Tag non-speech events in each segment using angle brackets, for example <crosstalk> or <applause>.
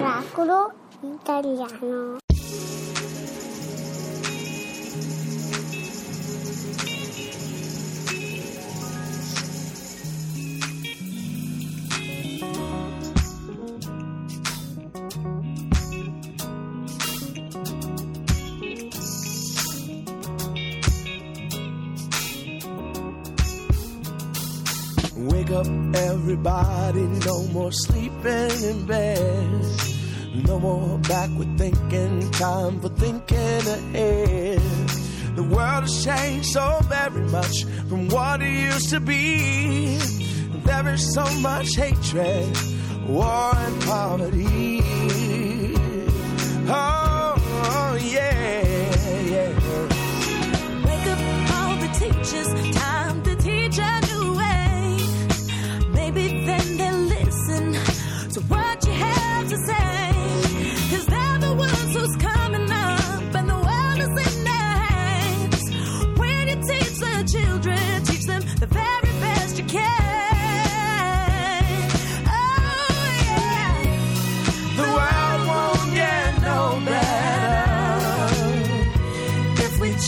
Oracolo italiano. Wake up, everybody, no more sleeping in bed. No more backward thinking, time for thinking ahead. The world has changed so very much from what it used to be. There is so much hatred, war, and poverty. Oh,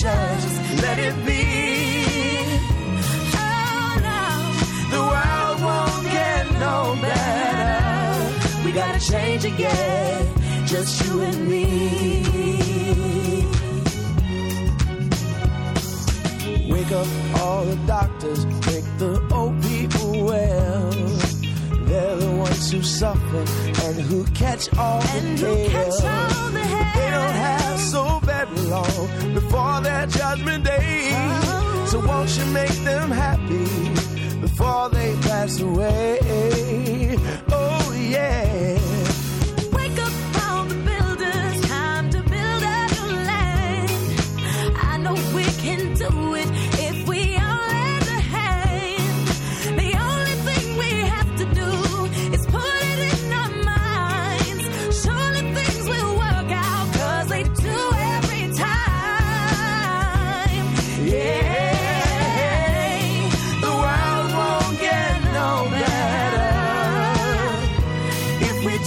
just let it be. Oh no. The world won't get no better. We gotta change again, just you and me. Wake up all the doctors, make the old people well. They're the ones who suffer and who catch all And the who hell. all the. They don't have so long before their judgment day. So won't you make them happy before they pass away? Oh yeah.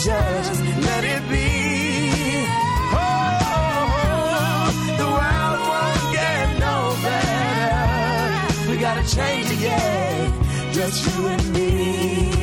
Just let it be. Oh, the world won't get no better. We gotta change it, yeah, just you and me.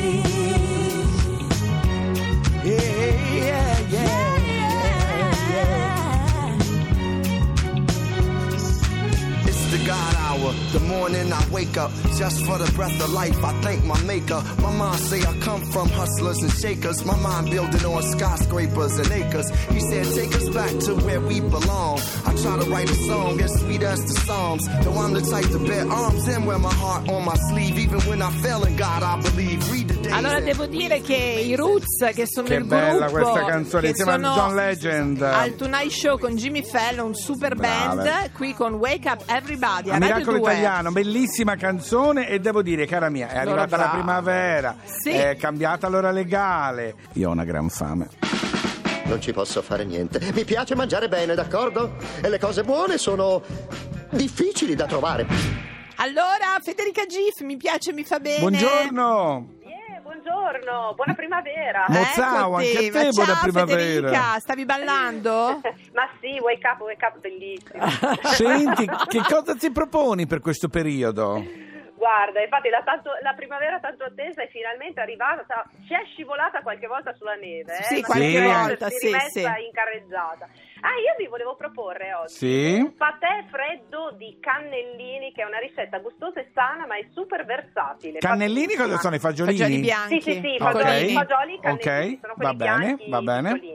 Wake up just for the breath of life. I thank my maker. My mind say I come from hustlers and shakers. My mind building on skyscrapers and acres. He said, take us back to where we belong. I try to write a song as sweet as the Psalms. Though I'm the type to bear arms and wear my heart on my sleeve. Even when I fail in God, I believe. Read the days Allora devo dire che i Roots, che sono Che il bella gruppo questa canzone, che insieme a sono John Legend. Al Tonight Show con Jimmy Fallon, super band, Brave. qui con Wake Up Everybody a Miracolo 2. Italiano, bellissima canzone e devo dire, cara mia, è Loro arrivata la bravi. primavera, Sì. è cambiata l'ora legale. Io ho una gran fame. Non ci posso fare niente. Mi piace mangiare bene, d'accordo? E le cose buone sono difficili da trovare. Allora, Federica Gif, mi piace, mi fa bene. Buongiorno! Eh, buongiorno, buona primavera. Mozzao, Eccoti, anche a te buona ciao, primavera. Federica, stavi ballando? <laughs> Ma sì, wake up, wake up, bellissimo. Senti, <laughs> che cosa ti proponi per questo periodo? Guarda, infatti la, tanto- la primavera tanto attesa è finalmente arrivata. Ci è scivolata qualche volta sulla neve, eh? Sì, ma qualche volta, si è rimessa sì. in carreggiata. Ah, io vi volevo proporre oggi Sì? un patè freddo di cannellini, che è una ricetta gustosa e sana, ma è super versatile. Cannellini cosa sono i fagiolini? Fagioli bianchi. Sì, sì, sì, fagioli, fagioli cannellini, Ok, sono quelli va bene, bianchi, va bene. piccolini.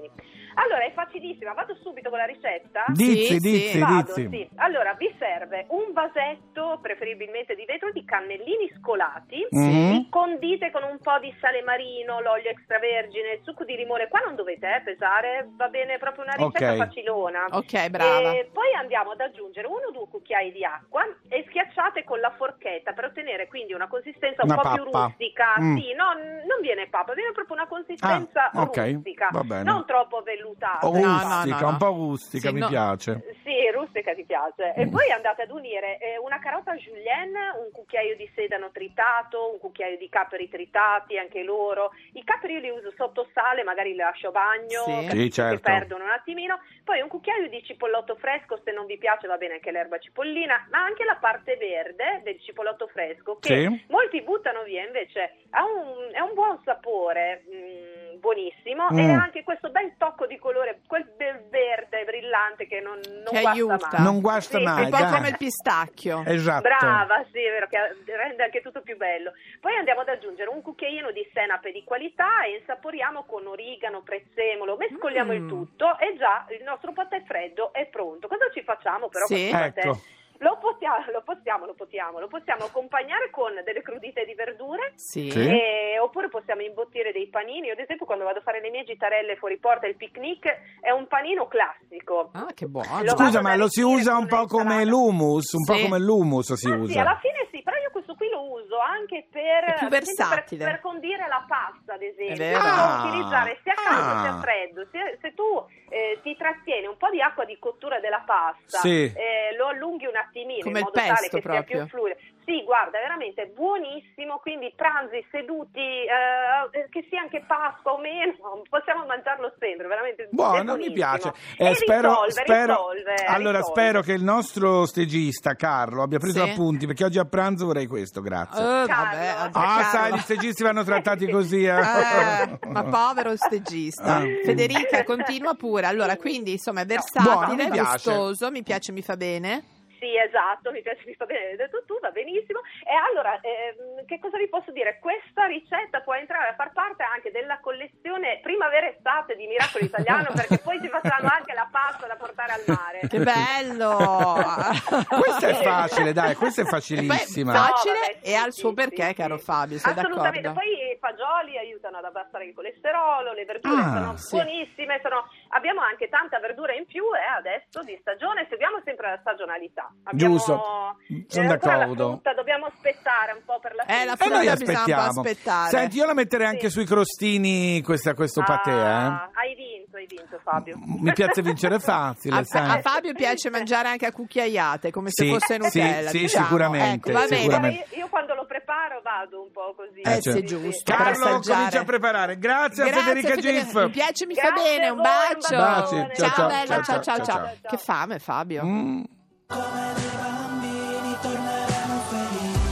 Allora, è facilissima, vado subito con la ricetta. Dizi, Sì, dizi, sì. Vado, dizi. sì. Allora, vi serve un vasetto, preferibilmente di vetro, di cannellini scolati, Mhm. li condite con un po' di sale marino, l'olio extravergine, il succo di limone. Qua non dovete eh, pesare, va bene proprio una ricetta Ok. facilona. Ok, brava. E poi andiamo ad aggiungere uno o due cucchiai di acqua e schiacciate con la forchetta per ottenere quindi una consistenza un Una po' più pappa. rustica. Mm. Sì, no, non viene pappa, viene proprio una consistenza Ah, ok, rustica. va bene. Non troppo velluta vellutata. Oh, No, no, rustica, no, no. un po' rustica, Sì, mi no. piace. Sì, rustica ti piace. E poi andate ad unire eh, una carota julienne, un cucchiaio di sedano tritato, un cucchiaio di caperi tritati, anche loro. I caperi io li uso sotto sale, magari li lascio a bagno, Sì. Sì, che certo. perdono un attimino. Poi un cucchiaio di cipollotto fresco, se non vi piace va bene anche l'erba cipollina, ma anche la parte verde del cipollotto fresco che Sì. molti buttano via, invece ha un, è un buon sapore, mm, buonissimo, Mm. e anche questo bel tocco di colore, quel bel verde brillante che non, non Che guasta aiuta. mai. Non guasta Sì, mai, Un po' come il pistacchio. Esatto. Brava, sì, è vero, che rende anche tutto più bello. Poi andiamo ad aggiungere un cucchiaino di senape di qualità e insaporiamo con origano, prezzemolo, mescoliamo il Mm. tutto e già il nostro patè freddo è pronto. Cosa ci facciamo però Sì. con il patè? Ecco. Lo possiamo, lo possiamo, lo possiamo, lo possiamo accompagnare con delle crudite di verdure Sì. Sì. e- oppure possiamo imbottire dei panini. Io ad esempio quando vado a fare le mie gitarelle fuori porta, il picnic è un panino classico. Ah, che buono. Lo Scusa, ma lo si usa un po' come l'humus, un po' Sì. come l'humus si Ah, sì, usa. alla fine sì, però io questo qui lo uso anche per, per- per condire la pasta, ad esempio. Ah. utilizzare sia caldo Ah. sia freddo. Se, se tu eh, ti trattieni un po' di acqua di cottura della pasta, Sì. eh, lo allunghi un attimino Come in modo tale che sia proprio. più fluido. Sì, guarda, è veramente buonissimo, quindi pranzi seduti, eh, che sia anche Pasqua o meno, <laughs> possiamo mangiarlo sempre, veramente Buono, mi piace. E Eh, spero, risolve, spero- risolve, allora risolve. spero che il nostro stagista Carlo abbia preso Sì. appunti perché oggi a pranzo vorrei questo, grazie. Eh, vabbè, ah, Carlo. sai, gli stagisti vanno trattati <laughs> così. Eh. Eh, ma povero <laughs> stegista. Ah. Federica, continua pure. Allora, quindi, insomma, è Buono, versatile, mi piace. gustoso, mi piace, mi fa bene. Sì, esatto, mi piace, mi fa bene, hai detto tu, va benissimo. E allora, ehm, che cosa vi posso dire? Questa ricetta può entrare a far parte anche della collezione primavera-estate di Miracolo Italiano, perché poi ci facciamo anche la pasta da portare al mare. Che bello! <laughs> Questa è facile, dai, questa è facilissima. Beh, facile No, vabbè, sì, e ha il suo sì, perché, sì, caro. Fabio, sei Assolutamente, d'accordo? poi i fagioli aiutano ad abbassare il colesterolo, le verdure Ah, sono sì. buonissime, sono- abbiamo anche tanta verdura in più e adesso di stagione seguiamo sempre la stagionalità. Abbiamo, Giusto, eh, sono ancora la d'accordo. frutta, dobbiamo aspettare un po' per la Eh, la frutta. E noi bisogna un po' aspettiamo. aspettare. Senti, io la metterei anche Sì. sui crostini questa- questo patè, eh. Ah, Hai vinto, hai vinto Fabio. Mi piace vincere <laughs> facile, A, sai. a Fabio piace mangiare anche a cucchiaiate, come se Sì, fosse sì, Nutella. sì, diciamo. sicuramente, Ecco, va bene. sicuramente. Io, io quando lo preparo vado un po' così. Eh, sì, giusto. Carlo, comincia a preparare. Grazie, a Grazie, Federica Federica. Giff. Mi piace, mi fa Grazie bene. a Un bacio. un Baci, bacione. ciao, ciao, bella, ciao, ciao, ciao, ciao, ciao. ciao. Che fame, Fabio. Mm.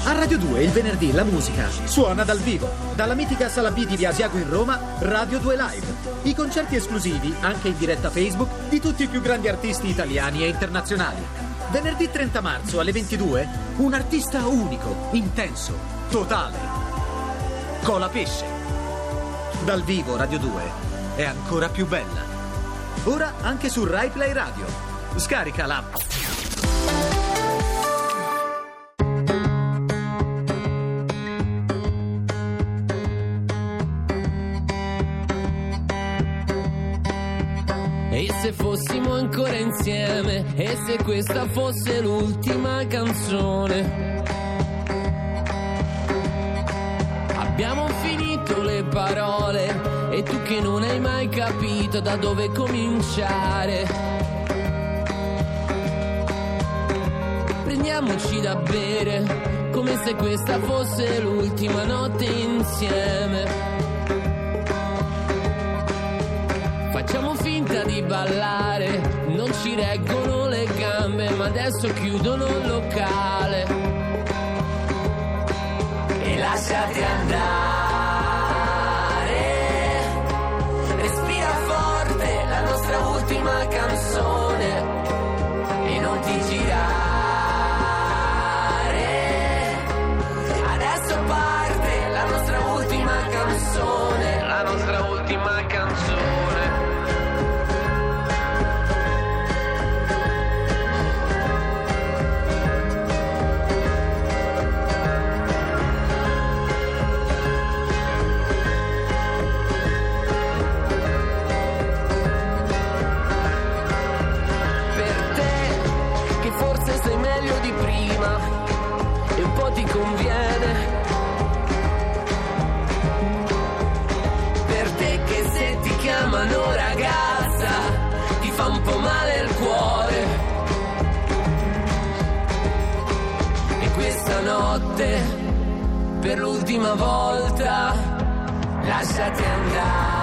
A Radio 2 il venerdì la musica suona dal vivo. Dalla mitica Sala B di Via Asiago in Roma, Radio 2 Live. I concerti esclusivi, anche in diretta Facebook, di tutti i più grandi artisti italiani e internazionali. Venerdì 30 marzo alle 22, un artista unico, intenso, totale. Cola Pesce. Dal vivo Radio 2 è ancora più bella. Ora anche su Rai Play Radio. Scarica l'app. E se fossimo ancora insieme? E se questa fosse l'ultima canzone? Abbiamo finito le parole e tu che non hai mai capito da dove cominciare. Prendiamoci da bere come se questa fosse l'ultima notte insieme. Facciamo finta di ballare, non ci reggono le gambe, ma adesso chiudono il locale. E lasciati andare, per l'ultima volta, lasciati andare.